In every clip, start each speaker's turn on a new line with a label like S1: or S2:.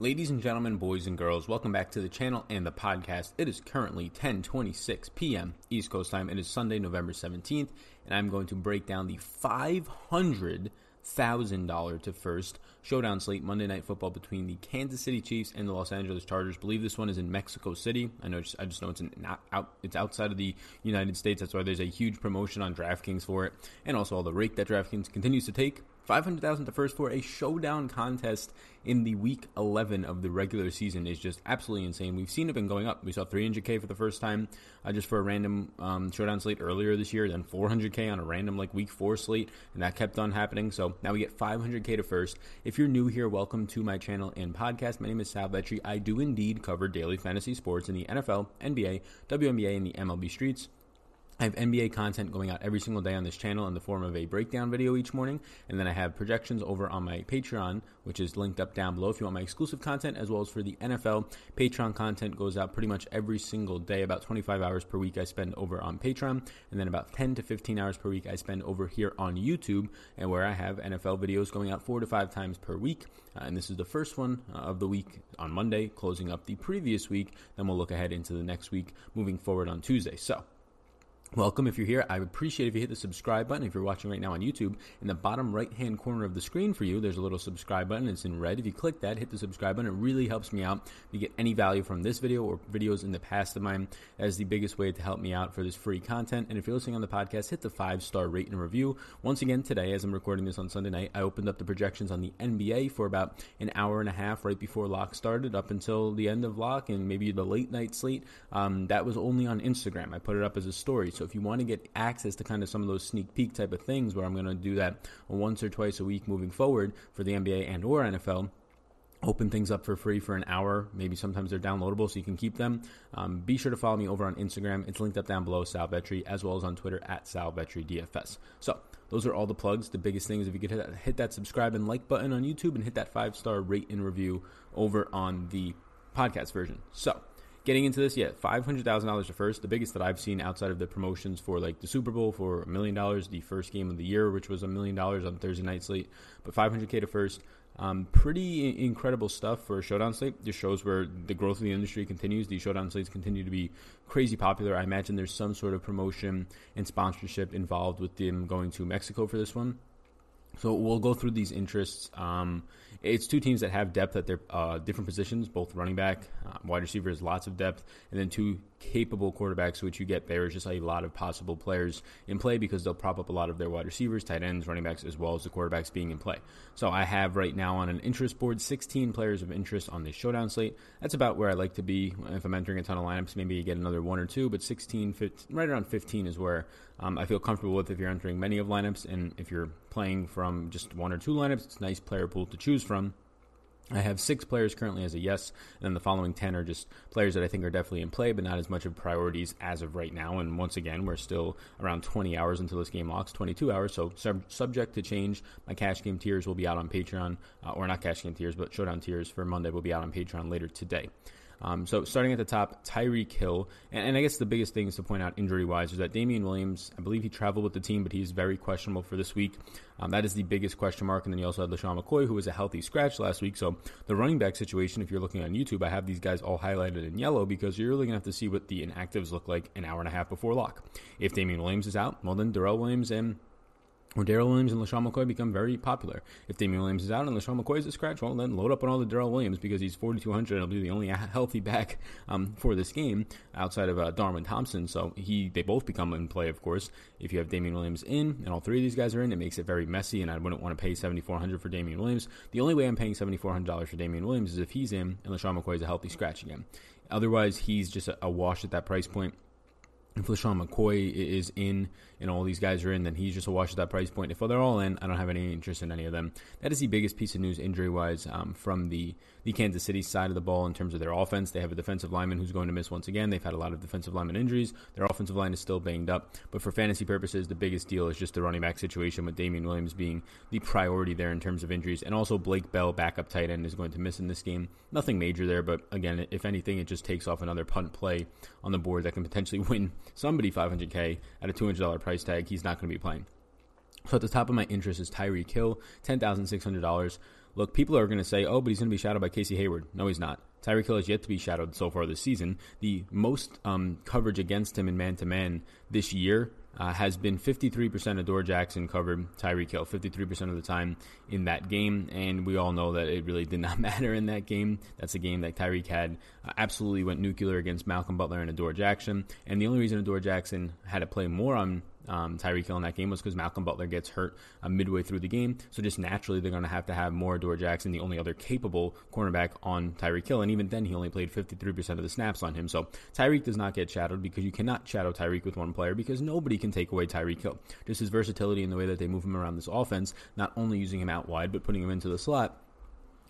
S1: Ladies and gentlemen, boys and girls, welcome back to the channel and the podcast. It is currently 10:26 p.m. East Coast time. It is Sunday, November 17th, and I'm going to break down the 500 thousand dollar to first showdown slate Monday Night Football between the Kansas City Chiefs and the Los Angeles Chargers. believe this one is in Mexico City. I know, I just know it's not out. It's outside of the United States. That's why there's a huge promotion on DraftKings for it, and also all the rake that DraftKings continues to take 500,000 to first for a showdown contest in the week 11 of the regular season is just absolutely insane. We've seen it been going up. We saw 300k for the first time uh, just for a random um, showdown slate earlier this year, then 400k on a random like week 4 slate, and that kept on happening. So now we get 500k to first. If you're new here, welcome to my channel and podcast. My name is Sal Vetri. I do indeed cover daily fantasy sports in the NFL, NBA, WNBA, and the MLB streets. I have NBA content going out every single day on this channel in the form of a breakdown video each morning. And then I have projections over on my Patreon, which is linked up down below if you want my exclusive content, as well as for the NFL. Patreon content goes out pretty much every single day. About 25 hours per week I spend over on Patreon. And then about 10 to 15 hours per week I spend over here on YouTube, and where I have NFL videos going out four to five times per week. Uh, and this is the first one uh, of the week on Monday, closing up the previous week. Then we'll look ahead into the next week moving forward on Tuesday. So, Welcome. If you're here, I would appreciate if you hit the subscribe button. If you're watching right now on YouTube, in the bottom right hand corner of the screen for you, there's a little subscribe button. It's in red. If you click that, hit the subscribe button. It really helps me out. If you get any value from this video or videos in the past of mine, that is the biggest way to help me out for this free content. And if you're listening on the podcast, hit the five star rate and review. Once again, today, as I'm recording this on Sunday night, I opened up the projections on the NBA for about an hour and a half right before lock started up until the end of lock and maybe the late night slate. Um, that was only on Instagram. I put it up as a story. So if you want to get access to kind of some of those sneak peek type of things where I'm going to do that once or twice a week moving forward for the NBA and or NFL open things up for free for an hour. Maybe sometimes they're downloadable so you can keep them. Um, be sure to follow me over on Instagram. It's linked up down below, Sal Vetri, as well as on Twitter at Sal Vetri DFS. So those are all the plugs. The biggest thing is if you could hit hit that subscribe and like button on YouTube and hit that five star rate and review over on the podcast version. So getting into this, yeah, five hundred thousand dollars to first, the biggest that I've seen outside of the promotions for like the Super Bowl for a million dollars, the first game of the year, which was a million dollars on Thursday night slate, but five hundred k to first. Um, pretty incredible stuff for a showdown slate. Just shows where the growth of the industry continues. These showdown slates continue to be crazy popular. I imagine there's some sort of promotion and sponsorship involved with them going to Mexico for this one. So we'll go through these interests. Um, it's two teams that have depth at their uh, different positions, both running back, uh, wide receivers, lots of depth, and then two capable quarterbacks, which you get there is just a lot of possible players in play because they'll prop up a lot of their wide receivers, tight ends, running backs, as well as the quarterbacks being in play. So I have right now on an interest board 16 players of interest on this showdown slate. That's about where I like to be if I'm entering a ton of lineups. Maybe get another one or two, but 16, 15, right around 15 is where um, I feel comfortable with if you're entering many of lineups and if you're playing from just one or two lineups, it's a nice player pool to choose from. I have six players currently as a yes, and then the following 10 are just players that I think are definitely in play, but not as much of priorities as of right now. And once again, we're still around 20 hours until this game locks, 22 hours, so sub- subject to change. My cash game tiers will be out on Patreon, uh, or not cash game tiers, but showdown tiers for Monday will be out on Patreon later today. Um, so starting at the top, Tyreek Hill, and, and, I guess the biggest things to point out injury wise is that Damien Williams, I believe he traveled with the team, but he's very questionable for this week. Um, that is the biggest question mark. And then you also had LeSean McCoy, who was a healthy scratch last week. So the running back situation, if you're looking on YouTube, I have these guys all highlighted in yellow because you're really going to have to see what the inactives look like an hour and a half before lock. If Damien Williams is out, well then Darrel Williams and or Darrel Williams and LeSean McCoy become very popular. If Damien Williams is out and LeSean McCoy is a scratch, well, then load up on all the Darrel Williams because he's 4,200 and he'll be the only healthy back um, for this game outside of uh, Darwin Thompson. So he they both become in play, of course. If you have Damien Williams in and all three of these guys are in, it makes it very messy, and I wouldn't want to pay 7,400 for Damien Williams. The only way I'm paying $7,400 for Damien Williams is if he's in and LeSean McCoy is a healthy scratch again. Otherwise, he's just a, a wash at that price point if LeSean McCoy is in and all these guys are in, then he's just a wash at that price point. If they're all in, I don't have any interest in any of them. That is the biggest piece of news injury wise um, from the the Kansas City side of the ball in terms of their offense. They have a defensive lineman who's going to miss once again. They've had a lot of defensive lineman injuries. Their offensive line is still banged up. But for fantasy purposes, the biggest deal is just the running back situation with Damien Williams being the priority there in terms of injuries. And also Blake Bell, backup tight end, is going to miss in this game. Nothing major there, but again, if anything, it just takes off another punt play on the board that can potentially win somebody 500K at a $200 price tag. He's not going to be playing. So at the top of my interest is Tyreek Hill, $10,600. Look, people are going to say, oh, but he's going to be shadowed by Casey Hayward. No, he's not. Tyreek Hill has yet to be shadowed so far this season. The most um, coverage against him in man to man this year uh, has been 53% Adoree Jackson covered Tyreek Hill, 53% of the time in that game. And we all know that it really did not matter in that game. That's a game that Tyreek had uh, absolutely went nuclear against Malcolm Butler and Adoree Jackson. And the only reason Adoree Jackson had to play more on um, Tyreek Hill in that game was because Malcolm Butler gets hurt uh, midway through the game. So just naturally, they're going to have to have more Adoree Jackson, the only other capable cornerback on Tyreek Hill. And even then, he only played 53% of the snaps on him. So Tyreek does not get shadowed because you cannot shadow Tyreek with one player because nobody can take away Tyreek Hill. Just his versatility in the way that they move him around this offense, not only using him out wide, but putting him into the slot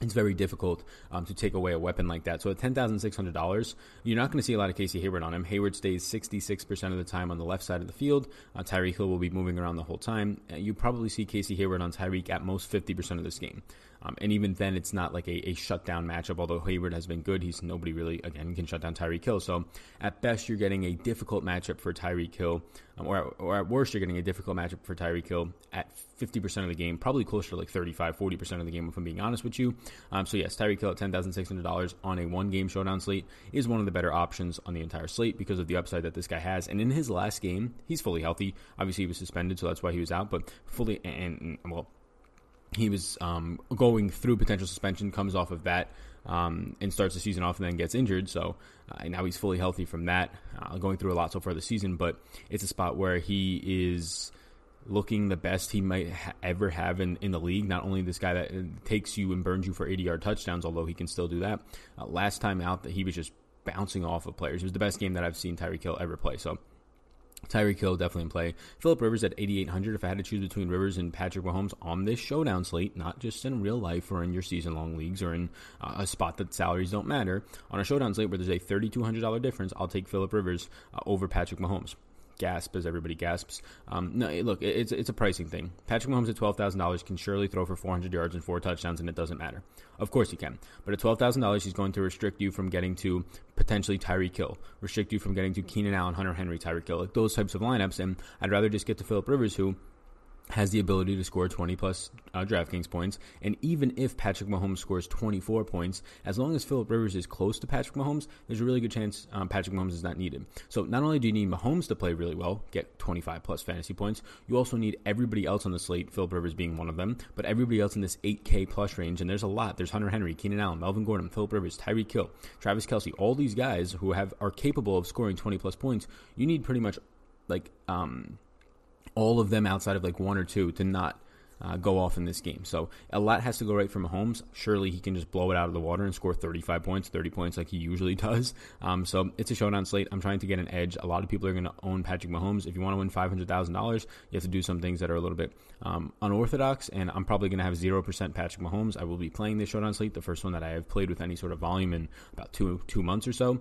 S1: it's very difficult um, to take away a weapon like that. So at ten thousand six hundred dollars, you're not going to see a lot of Casey Hayward on him. Hayward stays sixty six percent of the time on the left side of the field. Uh, Tyreek Hill will be moving around the whole time. Uh, you probably see Casey Hayward on Tyreek at most fifty percent of this game. Um, and even then, it's not like a, a shutdown matchup. Although Hayward has been good, he's nobody really again can shut down Tyreek Hill. So at best, you're getting a difficult matchup for Tyreek Hill, um, or, or at worst, you're getting a difficult matchup for Tyreek Hill at 50% of the game, probably closer to like 35, 40% of the game, if I'm being honest with you. Um, so yes, Tyreek Hill at $10,600 on a one-game showdown slate is one of the better options on the entire slate because of the upside that this guy has. And in his last game, he's fully healthy. Obviously, he was suspended, so that's why he was out. But fully and, and well he was um, going through potential suspension, comes off of that, um, and starts the season off and then gets injured. So uh, now he's fully healthy from that, uh, going through a lot so far this season. But it's a spot where he is looking the best he might ha- ever have in, in the league. Not only this guy that uh, takes you and burns you for 80 yard touchdowns, although he can still do that. Uh, last time out, that he was just bouncing off of players. It was the best game that I've seen Tyreek Hill ever play. So Tyreek Hill definitely in play. Philip Rivers at 8,800. If I had to choose between Rivers and Patrick Mahomes on this showdown slate, not just in real life or in your season long leagues or in uh, a spot that salaries don't matter, on a showdown slate where there's a $3,200 difference, I'll take Philip Rivers uh, over Patrick Mahomes gasp as everybody gasps. Um, no, look, it's it's a pricing thing. Patrick Mahomes at twelve thousand dollars can surely throw for four hundred yards and four touchdowns, and it doesn't matter. Of course he can, but at twelve thousand dollars, he's going to restrict you from getting to potentially Tyreek Hill, restrict you from getting to Keenan Allen, Hunter Henry, Tyreek Hill, like those types of lineups. And I'd rather just get to Philip Rivers, who has the ability to score 20 plus uh, DraftKings points. And even if Patrick Mahomes scores 24 points, as long as Philip Rivers is close to Patrick Mahomes, there's a really good chance um, Patrick Mahomes is not needed. So not only do you need Mahomes to play really well, get 25 plus fantasy points, you also need everybody else on the slate, Philip Rivers being one of them, but everybody else in this 8K plus range. And there's a lot. There's Hunter Henry, Keenan Allen, Melvin Gordon, Philip Rivers, Tyreek Hill, Travis Kelce, all these guys who have are capable of scoring 20 plus points. You need pretty much like um, all of them outside of like one or two to not uh, go off in this game. So a lot has to go right for Mahomes. Surely he can just blow it out of the water and score 35 points, 30 points like he usually does. Um, so it's a showdown slate. I'm trying to get an edge. A lot of people are going to own Patrick Mahomes. If you want to win $500,000, you have to do some things that are a little bit um, unorthodox. And I'm probably going to have 0% Patrick Mahomes. I will be playing this showdown slate, the first one that I have played with any sort of volume in about two two months or so.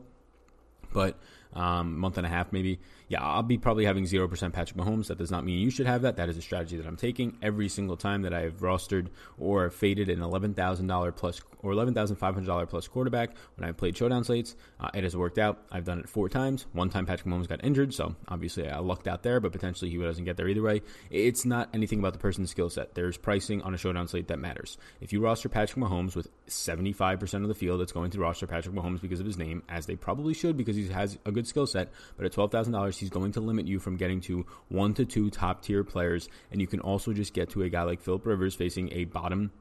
S1: But um, month and a half maybe. Yeah, I'll be probably having 0% Patrick Mahomes. That does not mean you should have that. That is a strategy that I'm taking every single time that I have rostered or faded an $11,000 plus or $11,500 plus quarterback when I've played showdown slates. Uh, it has worked out. I've done it four times. One time Patrick Mahomes got injured, so obviously I lucked out there, but potentially he doesn't get there either way. It's not anything about the person's skill set. There's pricing on a showdown slate that matters. If you roster Patrick Mahomes with 75% of the field, it's going to roster Patrick Mahomes because of his name, as they probably should because he has a good good skill set, but at $12,000, he's going to limit you from getting to one to two top tier players. And you can also just get to a guy like Philip Rivers facing a bottom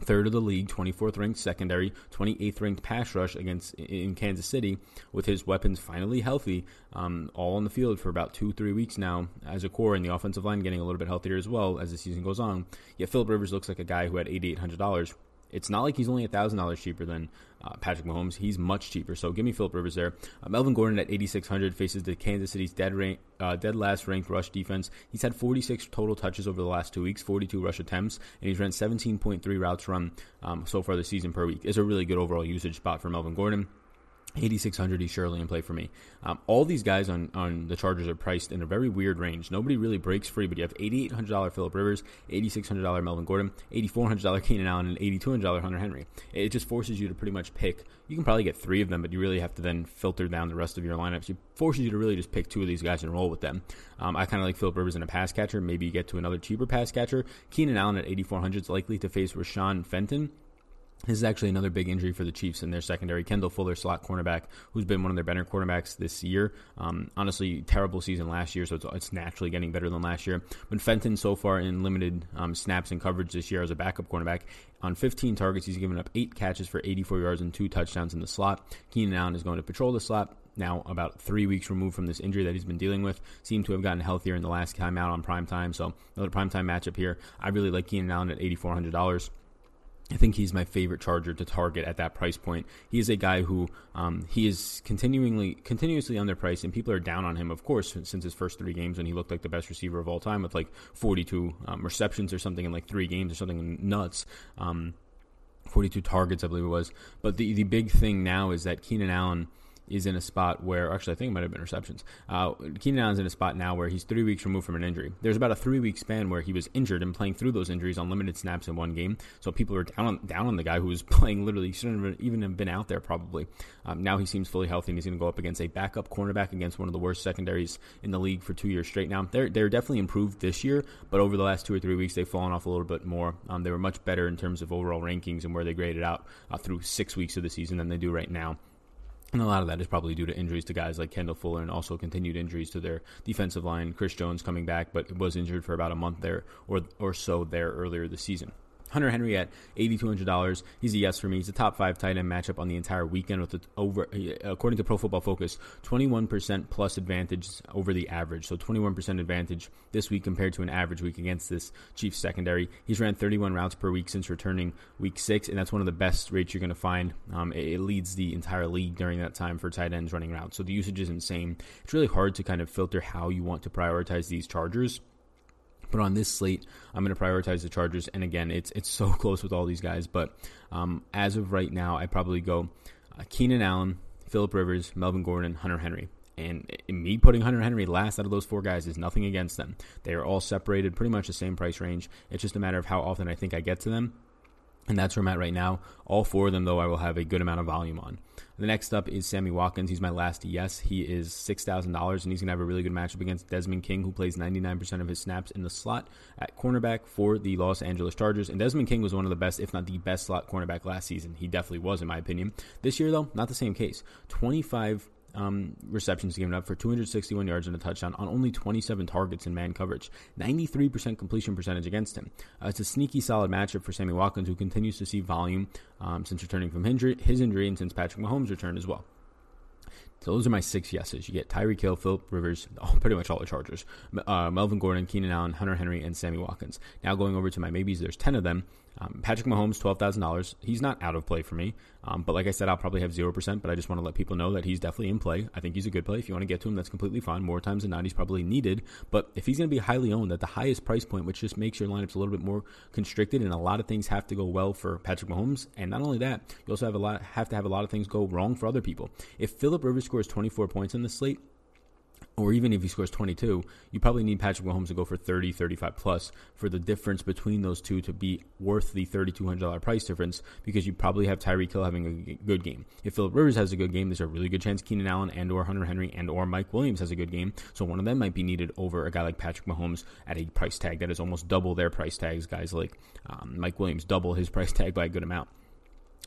S1: third of the league, 24th ranked secondary, 28th ranked pass rush against in Kansas City, with his weapons finally healthy, um, all on the field for about two, three weeks now as a core, and the offensive line getting a little bit healthier as well as the season goes on. Yet Philip Rivers looks like a guy who had $8,800 it's not like he's only thousand dollars cheaper than uh, Patrick Mahomes. He's much cheaper. So give me Philip Rivers there. Uh, Melvin Gordon at 8600 faces the Kansas City's dead rank, uh, dead last ranked rush defense. He's had 46 total touches over the last two weeks, 42 rush attempts, and he's ran 17.3 routes run um, so far this season per week. It's a really good overall usage spot for Melvin Gordon. 8600 he's surely in play for me. Um, all these guys on, on the Chargers are priced in a very weird range. Nobody really breaks free, but you have $8,800 Philip Rivers, $8,600 Melvin Gordon, $8,400 Keenan Allen, and $8,200 Hunter Henry. It just forces you to pretty much pick. You can probably get three of them, but you really have to then filter down the rest of your lineups. It forces you to really just pick two of these guys and roll with them. Um, I kind of like Philip Rivers in a pass catcher. Maybe you get to another cheaper pass catcher. Keenan Allen at 8,400 is likely to face Rashad Fenton. This is actually another big injury for the Chiefs in their secondary. Kendall Fuller, slot cornerback, who's been one of their better cornerbacks this year. Um, honestly, terrible season last year, so it's, it's, naturally getting better than last year. But Fenton, so far in limited um, snaps and coverage this year as a backup cornerback, on 15 targets, he's given up eight catches for 84 yards and two touchdowns in the slot. Keenan Allen is going to patrol the slot now about three weeks removed from this injury that he's been dealing with. Seemed to have gotten healthier in the last time out on prime time. So another prime time matchup here. I really like Keenan Allen at $8,400. I think he's my favorite Charger to target at that price point. He is a guy who um, he is continually continuously underpriced, and people are down on him, of course, since his first three games when he looked like the best receiver of all time with like 42 um, receptions or something in like three games or something nuts. Um, 42 targets, I believe it was. But the the big thing now is that Keenan Allen is in a spot where actually I think it might have been receptions. Uh, Keenan Allen's in a spot now where he's three weeks removed from an injury. There's about a three week span where he was injured and playing through those injuries on limited snaps in one game. So people are down on, down on the guy who was playing literally shouldn't even have been out there probably. Um, now he seems fully healthy and he's going to go up against a backup cornerback against one of the worst secondaries in the league for two years straight. Now they're they're definitely improved this year, but over the last two or three weeks they've fallen off a little bit more. Um, they were much better in terms of overall rankings and where they graded out uh, through six weeks of the season than they do right now. And a lot of that is probably due to injuries to guys like Kendall Fuller and also continued injuries to their defensive line. Chris Jones coming back, but was injured for about a month there or or so there earlier this season. Hunter Henry at $8,200. He's a yes for me. He's a top five tight end matchup on the entire weekend with over, according to Pro Football Focus, 21% plus advantage over the average. So 21% advantage this week compared to an average week against this Chiefs secondary. He's ran 31 routes per week since returning week six, and that's one of the best rates you're going to find. Um, it, it leads the entire league during that time for tight ends running routes. So the usage is insane. It's really hard to kind of filter how you want to prioritize these Chargers. But on this slate, I'm going to prioritize the Chargers. And again, it's it's so close with all these guys. But um, as of right now, I probably go uh, Keenan Allen, Philip Rivers, Melvin Gordon, Hunter Henry. And me putting Hunter Henry last out of those four guys is nothing against them. They are all separated, pretty much the same price range. It's just a matter of how often I think I get to them. And that's where I'm at right now. All four of them, though, I will have a good amount of volume on. The next up is Sammy Watkins. He's my last yes. He is $6,000, and he's going to have a really good matchup against Desmond King, who plays 99% of his snaps in the slot at cornerback for the Los Angeles Chargers. And Desmond King was one of the best, if not the best slot cornerback last season. He definitely was, in my opinion. This year, though, not the same case. 25 um, receptions given up for 261 yards and a touchdown on only 27 targets in man coverage. 93% completion percentage against him. Uh, it's a sneaky solid matchup for Sammy Watkins, who continues to see volume um, since returning from injury, his injury and since Patrick Mahomes returned as well. So those are my six yeses. You get Tyreek Hill, Philip Rivers, oh, pretty much all the Chargers, uh, Melvin Gordon, Keenan Allen, Hunter Henry, and Sammy Watkins. Now going over to my maybes, there's 10 of them. Um, Patrick Mahomes, twelve thousand dollars. He's not out of play for me, um, but like I said, I'll probably have zero percent. But I just want to let people know that he's definitely in play. I think he's a good play. If you want to get to him, that's completely fine. More times than not, he's probably needed. But if he's going to be highly owned at the highest price point, which just makes your lineups a little bit more constricted, and a lot of things have to go well for Patrick Mahomes, and not only that, you also have a lot have to have a lot of things go wrong for other people. If Philip Rivers scores twenty four points in the slate, or even if he scores 22, you probably need Patrick Mahomes to go for 30, 35 plus for the difference between those two to be worth the $3,200 price difference because you probably have Tyreek Hill having a good game. If Philip Rivers has a good game, there's a really good chance Keenan Allen and or Hunter Henry and or Mike Williams has a good game. So one of them might be needed over a guy like Patrick Mahomes at a price tag that is almost double their price tags. Guys like um, Mike Williams double his price tag by a good amount.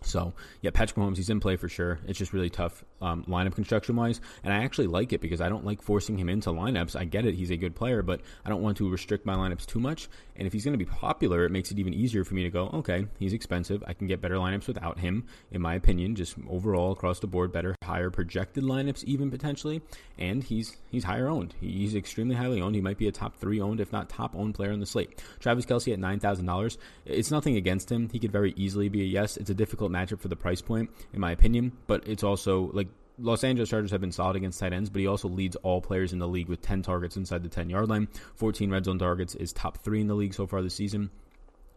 S1: So yeah, Patrick Mahomes, he's in play for sure. It's just really tough um, lineup construction wise, and I actually like it because I don't like forcing him into lineups. I get it; he's a good player, but I don't want to restrict my lineups too much. And if he's going to be popular, it makes it even easier for me to go, okay, he's expensive. I can get better lineups without him, in my opinion. Just overall across the board, better, higher projected lineups, even potentially. And he's he's higher owned. He's extremely highly owned. He might be a top three owned, if not top owned player on the slate. Travis Kelce at nine thousand dollars. It's nothing against him. He could very easily be a yes. It's a difficult matchup for the price point, in my opinion. But it's also like Los Angeles Chargers have been solid against tight ends, but he also leads all players in the league with 10 targets inside the 10 yard line. 14 red zone targets is top three in the league so far this season.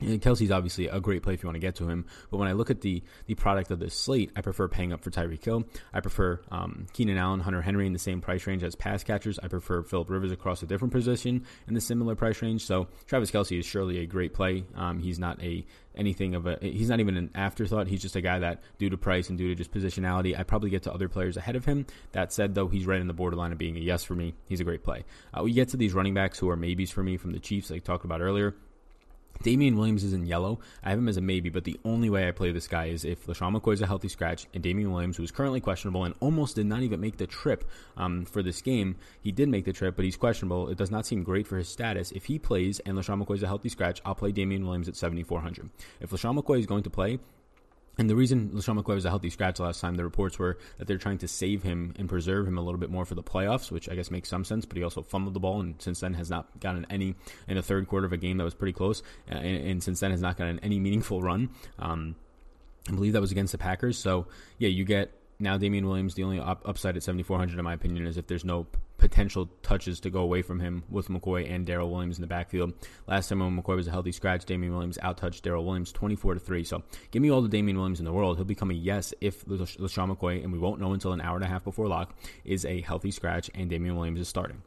S1: And Kelce's obviously a great play if you want to get to him, but when I look at the the product of this slate, I prefer paying up for Tyreek Hill. I prefer um, Keenan Allen, Hunter Henry in the same price range as pass catchers. I prefer Philip Rivers across a different position in the similar price range. So Travis Kelce is surely a great play. Um, he's not a anything of a he's not even an afterthought. He's just a guy that due to price and due to just positionality, I probably get to other players ahead of him. That said, though, he's right in the borderline of being a yes for me. He's a great play. Uh, we get to these running backs who are maybes for me from the Chiefs, like talked about earlier. Damien Williams is in yellow. I have him as a maybe, but the only way I play this guy is if LeSean McCoy is a healthy scratch and Damien Williams, who is currently questionable and almost did not even make the trip um, for this game, he did make the trip, but he's questionable. It does not seem great for his status. If he plays and LeSean McCoy is a healthy scratch, I'll play Damien Williams at 7,400. If LeSean McCoy is going to play, and the reason LeSean McCoy was a healthy scratch last time, the reports were that they're trying to save him and preserve him a little bit more for the playoffs, which I guess makes some sense. But he also fumbled the ball, and since then has not gotten any in the third quarter of a game that was pretty close, uh, and, and, since then has not gotten any meaningful run. Um, I believe that was against the Packers. So yeah, you get now Damien Williams. The only up- upside at 7,400, in my opinion, is if there's no potential touches to go away from him with McCoy and Darrel Williams in the backfield. Last time when McCoy was a healthy scratch, Damien Williams outtouched Darrel Williams 24 to 3. So give me all the Damien Williams in the world. He'll become a yes if LeSean McCoy, and we won't know until an hour and a half before lock, is a healthy scratch and Damien Williams is starting.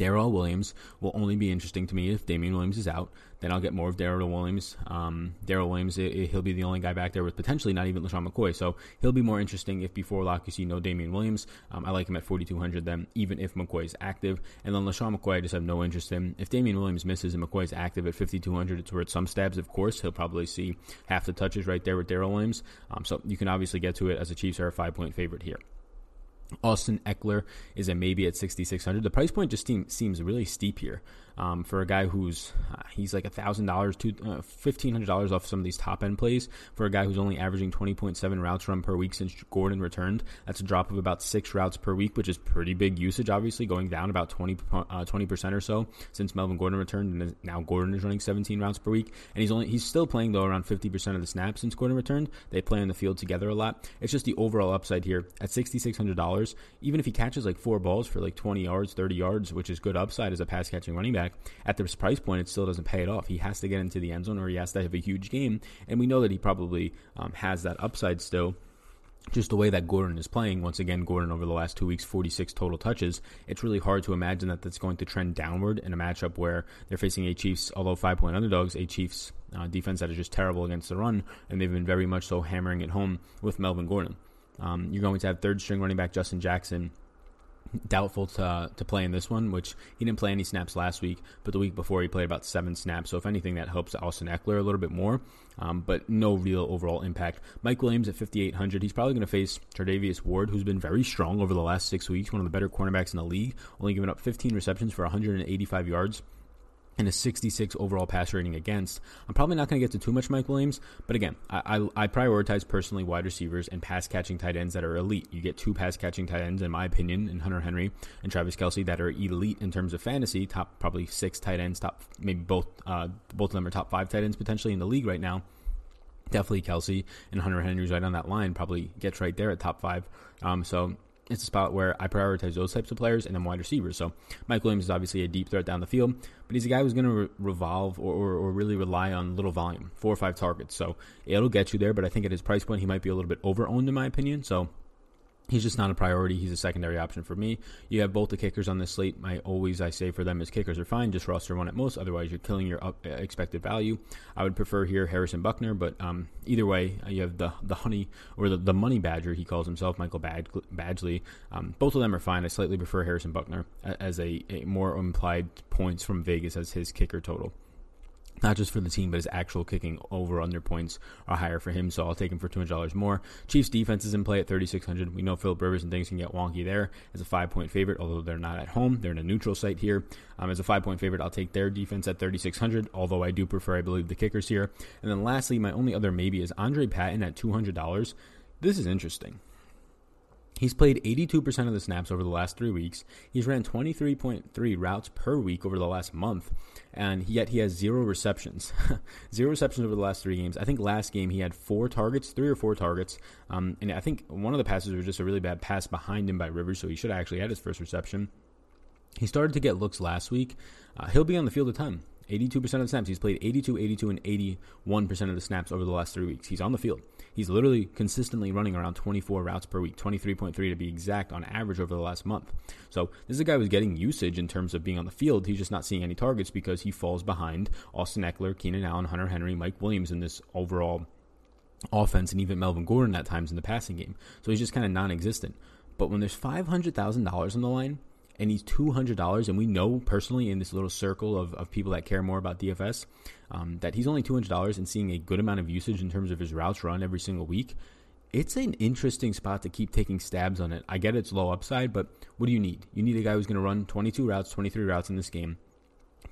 S1: Darrel Williams will only be interesting to me if Damien Williams is out. Then I'll get more of Darrel Williams. Um, Darrel Williams, it, it, he'll be the only guy back there with potentially not even LeSean McCoy. So he'll be more interesting if before lock you see no Damien Williams. Um, I like him at 4,200 then, even if McCoy is active. And then LeSean McCoy, I just have no interest in. If Damien Williams misses and McCoy is active at 5,200, it's worth some stabs, of course. He'll probably see half the touches right there with Darrel Williams. Um, so you can obviously get to it as the Chiefs are a five point favorite here. Austin Ekeler is a maybe at 6,600. The price point just seem, seems really steep here um, for a guy who's uh, he's like a thousand dollars to uh, fifteen hundred dollars off some of these top end plays for a guy who's only averaging 20.7 routes run per week since Gordon returned. That's a drop of about six routes per week, which is pretty big usage. Obviously, going down about 20 uh, percent or so since Melvin Gordon returned, and now Gordon is running 17 routes per week, and he's only he's still playing though around 50 percent of the snaps since Gordon returned. They play on the field together a lot. It's just the overall upside here at 6,600 dollars. Even if he catches like four balls for like 20 yards, 30 yards, which is good upside as a pass catching running back at this price point, it still doesn't pay it off. He has to get into the end zone or he has to have a huge game. And we know that he probably um, has that upside still just the way that Gordon is playing, once again, Gordon over the last two weeks, 46 total touches, it's really hard to imagine that that's going to trend downward in a matchup where they're facing a Chiefs, although five point underdogs, a Chiefs uh, defense that is just terrible against the run, and they've been very much so hammering it home with Melvin Gordon. Um, you're going to have third string running back Justin Jackson doubtful to to play in this one, which he didn't play any snaps last week, but the week before he played about seven snaps. So if anything, that helps Austin Ekeler a little bit more, um, but no real overall impact. Mike Williams at 5,800, he's probably going to face Charvarius Ward, who's been very strong over the last six weeks, one of the better cornerbacks in the league, only giving up 15 receptions for 185 yards and a 66 overall pass rating against. I'm probably not going to get to too much Mike Williams, but again, I, I, I, prioritize personally wide receivers and pass catching tight ends that are elite. You get two pass catching tight ends, in my opinion, in Hunter Henry and Travis Kelce, that are elite in terms of fantasy. Top probably six tight ends, top maybe both uh, both of them are top five tight ends potentially in the league right now. Definitely Kelce and Hunter Henry's right on that line. Probably gets right there at top five. Um, so it's a spot where I prioritize those types of players and then wide receivers. So Mike Williams is obviously a deep threat down the field, but he's a guy who's going to re- revolve or, or, or, really rely on little volume, four or five targets. So it'll get you there, but I think at his price point, he might be a little bit over owned in my opinion. So He's just not a priority. He's a secondary option for me. You have both the kickers on this slate. My always I say for them is kickers are fine. Just roster one at most. Otherwise, you're killing your up, uh, expected value. I would prefer here Harrison Butker, but um, either way, you have the the honey or the, the money badger. He calls himself Michael Bad- Badgley. Um, both of them are fine. I slightly prefer Harrison Butker as a, a more implied points from Vegas as his kicker total. Not just for the team, but his actual kicking over under points are higher for him. So I'll take him for two hundred dollars more. Chiefs defense is in play at thirty six hundred. We know Philip Rivers and things can get wonky there as a five point favorite, although they're not at home. They're in a neutral site here. Um, as a five point favorite, I'll take their defense at thirty six hundred. Although I do prefer, I believe, the kickers here. And then lastly, my only other maybe is Andre Patton at two hundred dollars. This is interesting. He's played 82% of the snaps over the last three weeks. He's ran 23.3 routes per week over the last month, and yet he has zero receptions. zero receptions over the last three games. I think last game he had four targets, three or four targets, um, and I think one of the passes was just a really bad pass behind him by Rivers, so he should have actually had his first reception. He started to get looks last week. Uh, he'll be on the field a ton. 82% of the snaps. He's played 82, 82, and 81% of the snaps over the last three weeks. He's on the field. He's literally consistently running around 24 routes per week, 23.3 to be exact on average over the last month. So this is a guy who's getting usage in terms of being on the field. He's just not seeing any targets because he falls behind Austin Ekeler, Keenan Allen, Hunter Henry, Mike Williams in this overall offense, and even Melvin Gordon at times in the passing game. So he's just kind of non existent. But when there's $500,000 on the line, and he's $200 and we know personally in this little circle of, of people that care more about dfs um, that he's only $200 and seeing a good amount of usage in terms of his routes run every single week it's an interesting spot to keep taking stabs on it. I get it's low upside but what do you need? You need a guy who's going to run 22 routes 23 routes in this game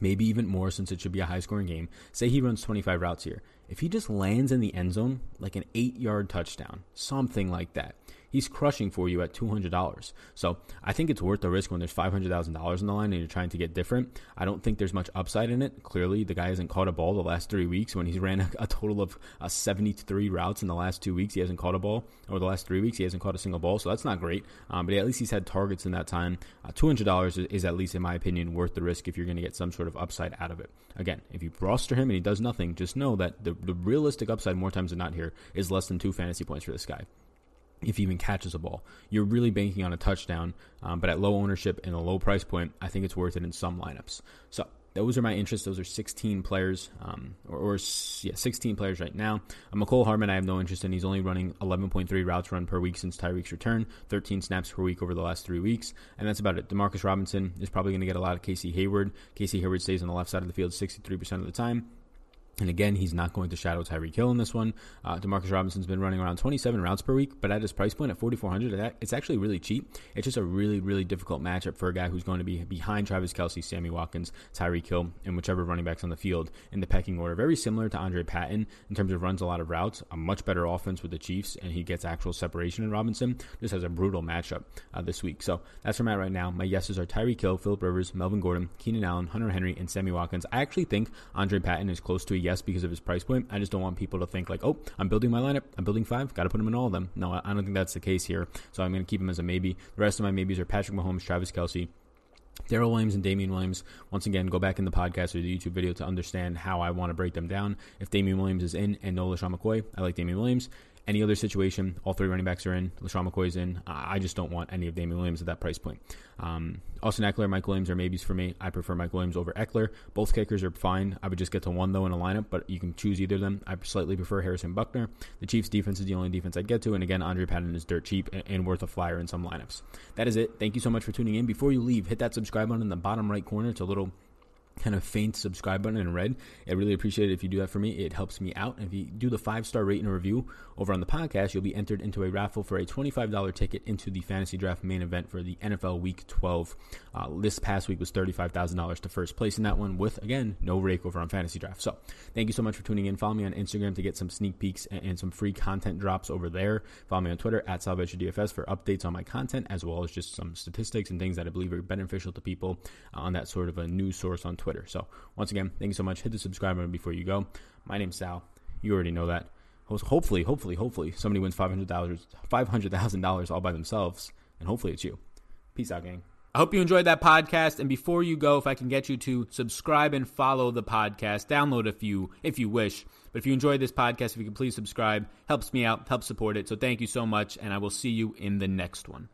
S1: maybe even more since it should be a high scoring game. Say he runs 25 routes here. If he just lands in the end zone like an eight yard touchdown something like that he's crushing for you at $200. So I think it's worth the risk when there's $500,000 in the line and you're trying to get different. I don't think there's much upside in it. Clearly, the guy hasn't caught a ball the last three weeks when he's ran a, total of uh, 73 routes in the last two weeks. He hasn't caught a ball. Over the last three weeks, he hasn't caught a single ball. So that's not great. Um, but at least he's had targets in that time. Uh, $200 is, is, at least, in my opinion, worth the risk if you're going to get some sort of upside out of it. Again, if you roster him and he does nothing, just know that the, the realistic upside, more times than not, here is less than two fantasy points for this guy if he even catches a ball. You're really banking on a touchdown, um, but at low ownership and a low price point, I think it's worth it in some lineups. So those are my interests. Those are 16 players, um, or, or, yeah, 16 players right now. Uh, Mecole Hardman, I have no interest in. He's only running 11.3 routes run per week since Tyreek's return, 13 snaps per week over the last three weeks, and that's about it. Demarcus Robinson is probably going to get a lot of Casey Hayward. Casey Hayward stays on the left side of the field 63% of the time. And again, he's not going to shadow Tyreek Hill in this one. Uh, Demarcus Robinson's been running around 27 routes per week, but at his price point at 4,400, it's actually really cheap. It's just a really, really difficult matchup for a guy who's going to be behind Travis Kelce, Sammy Watkins, Tyreek Hill, and whichever running backs on the field in the pecking order. Very similar to Andre Patton in terms of runs a lot of routes. A much better offense with the Chiefs, and he gets actual separation in Robinson. Just has a brutal matchup uh, this week. So that's where I'm at right now. My yeses are Tyreek Hill, Philip Rivers, Melvin Gordon, Keenan Allen, Hunter Henry, and Sammy Watkins. I actually think Andre Patton is close to a yes because of his price point. I just don't want people to think like, oh, I'm building my lineup. I'm building five. Got to put him in all of them. No, I don't think that's the case here. So I'm going to keep him as a maybe. The rest of my maybes are Patrick Mahomes, Travis Kelce, Darrel Williams and Damien Williams. Once again, go back in the podcast or the YouTube video to understand how I want to break them down. If Damien Williams is in and no LeSean McCoy, I like Damien Williams. Any other situation, all three running backs are in. LeSean McCoy's in. I just don't want any of Damien Williams at that price point. Um, Austin Ekeler, Mike Williams are maybes for me. I prefer Mike Williams over Ekeler. Both kickers are fine. I would just get to one though in a lineup, but you can choose either of them. I slightly prefer Harrison Butker. The Chiefs' defense is the only defense I'd get to, and again, Andre Patton is dirt cheap and, and worth a flyer in some lineups. That is it. Thank you so much for tuning in. Before you leave, hit that subscribe button in the bottom right corner. It's a little kind of faint subscribe button in red. I really appreciate it if you do that for me. It helps me out. If you do the five star rate and review over on the podcast, you'll be entered into a raffle for a $25 ticket into the fantasy draft main event for the NFL Week 12. Uh, this past week was $35,000 to first place in that one with, again, no rake over on fantasy draft. So thank you so much for tuning in. Follow me on Instagram to get some sneak peeks and, and some free content drops over there. Follow me on Twitter at DFS for updates on my content as well as just some statistics and things that I believe are beneficial to people on that sort of a news source on Twitter. Twitter. So once again, thank you so much. Hit the subscribe button before you go. My name's Sal. You already know that. Hopefully, hopefully, hopefully, somebody wins five hundred dollars, five hundred thousand dollars all by themselves, and hopefully it's you. Peace out, gang. I hope you enjoyed that podcast. And before you go, if I can get you to subscribe and follow the podcast, download a few if you wish. But if you enjoyed this podcast, if you can please subscribe, helps me out, helps support it. So thank you so much, and I will see you in the next one.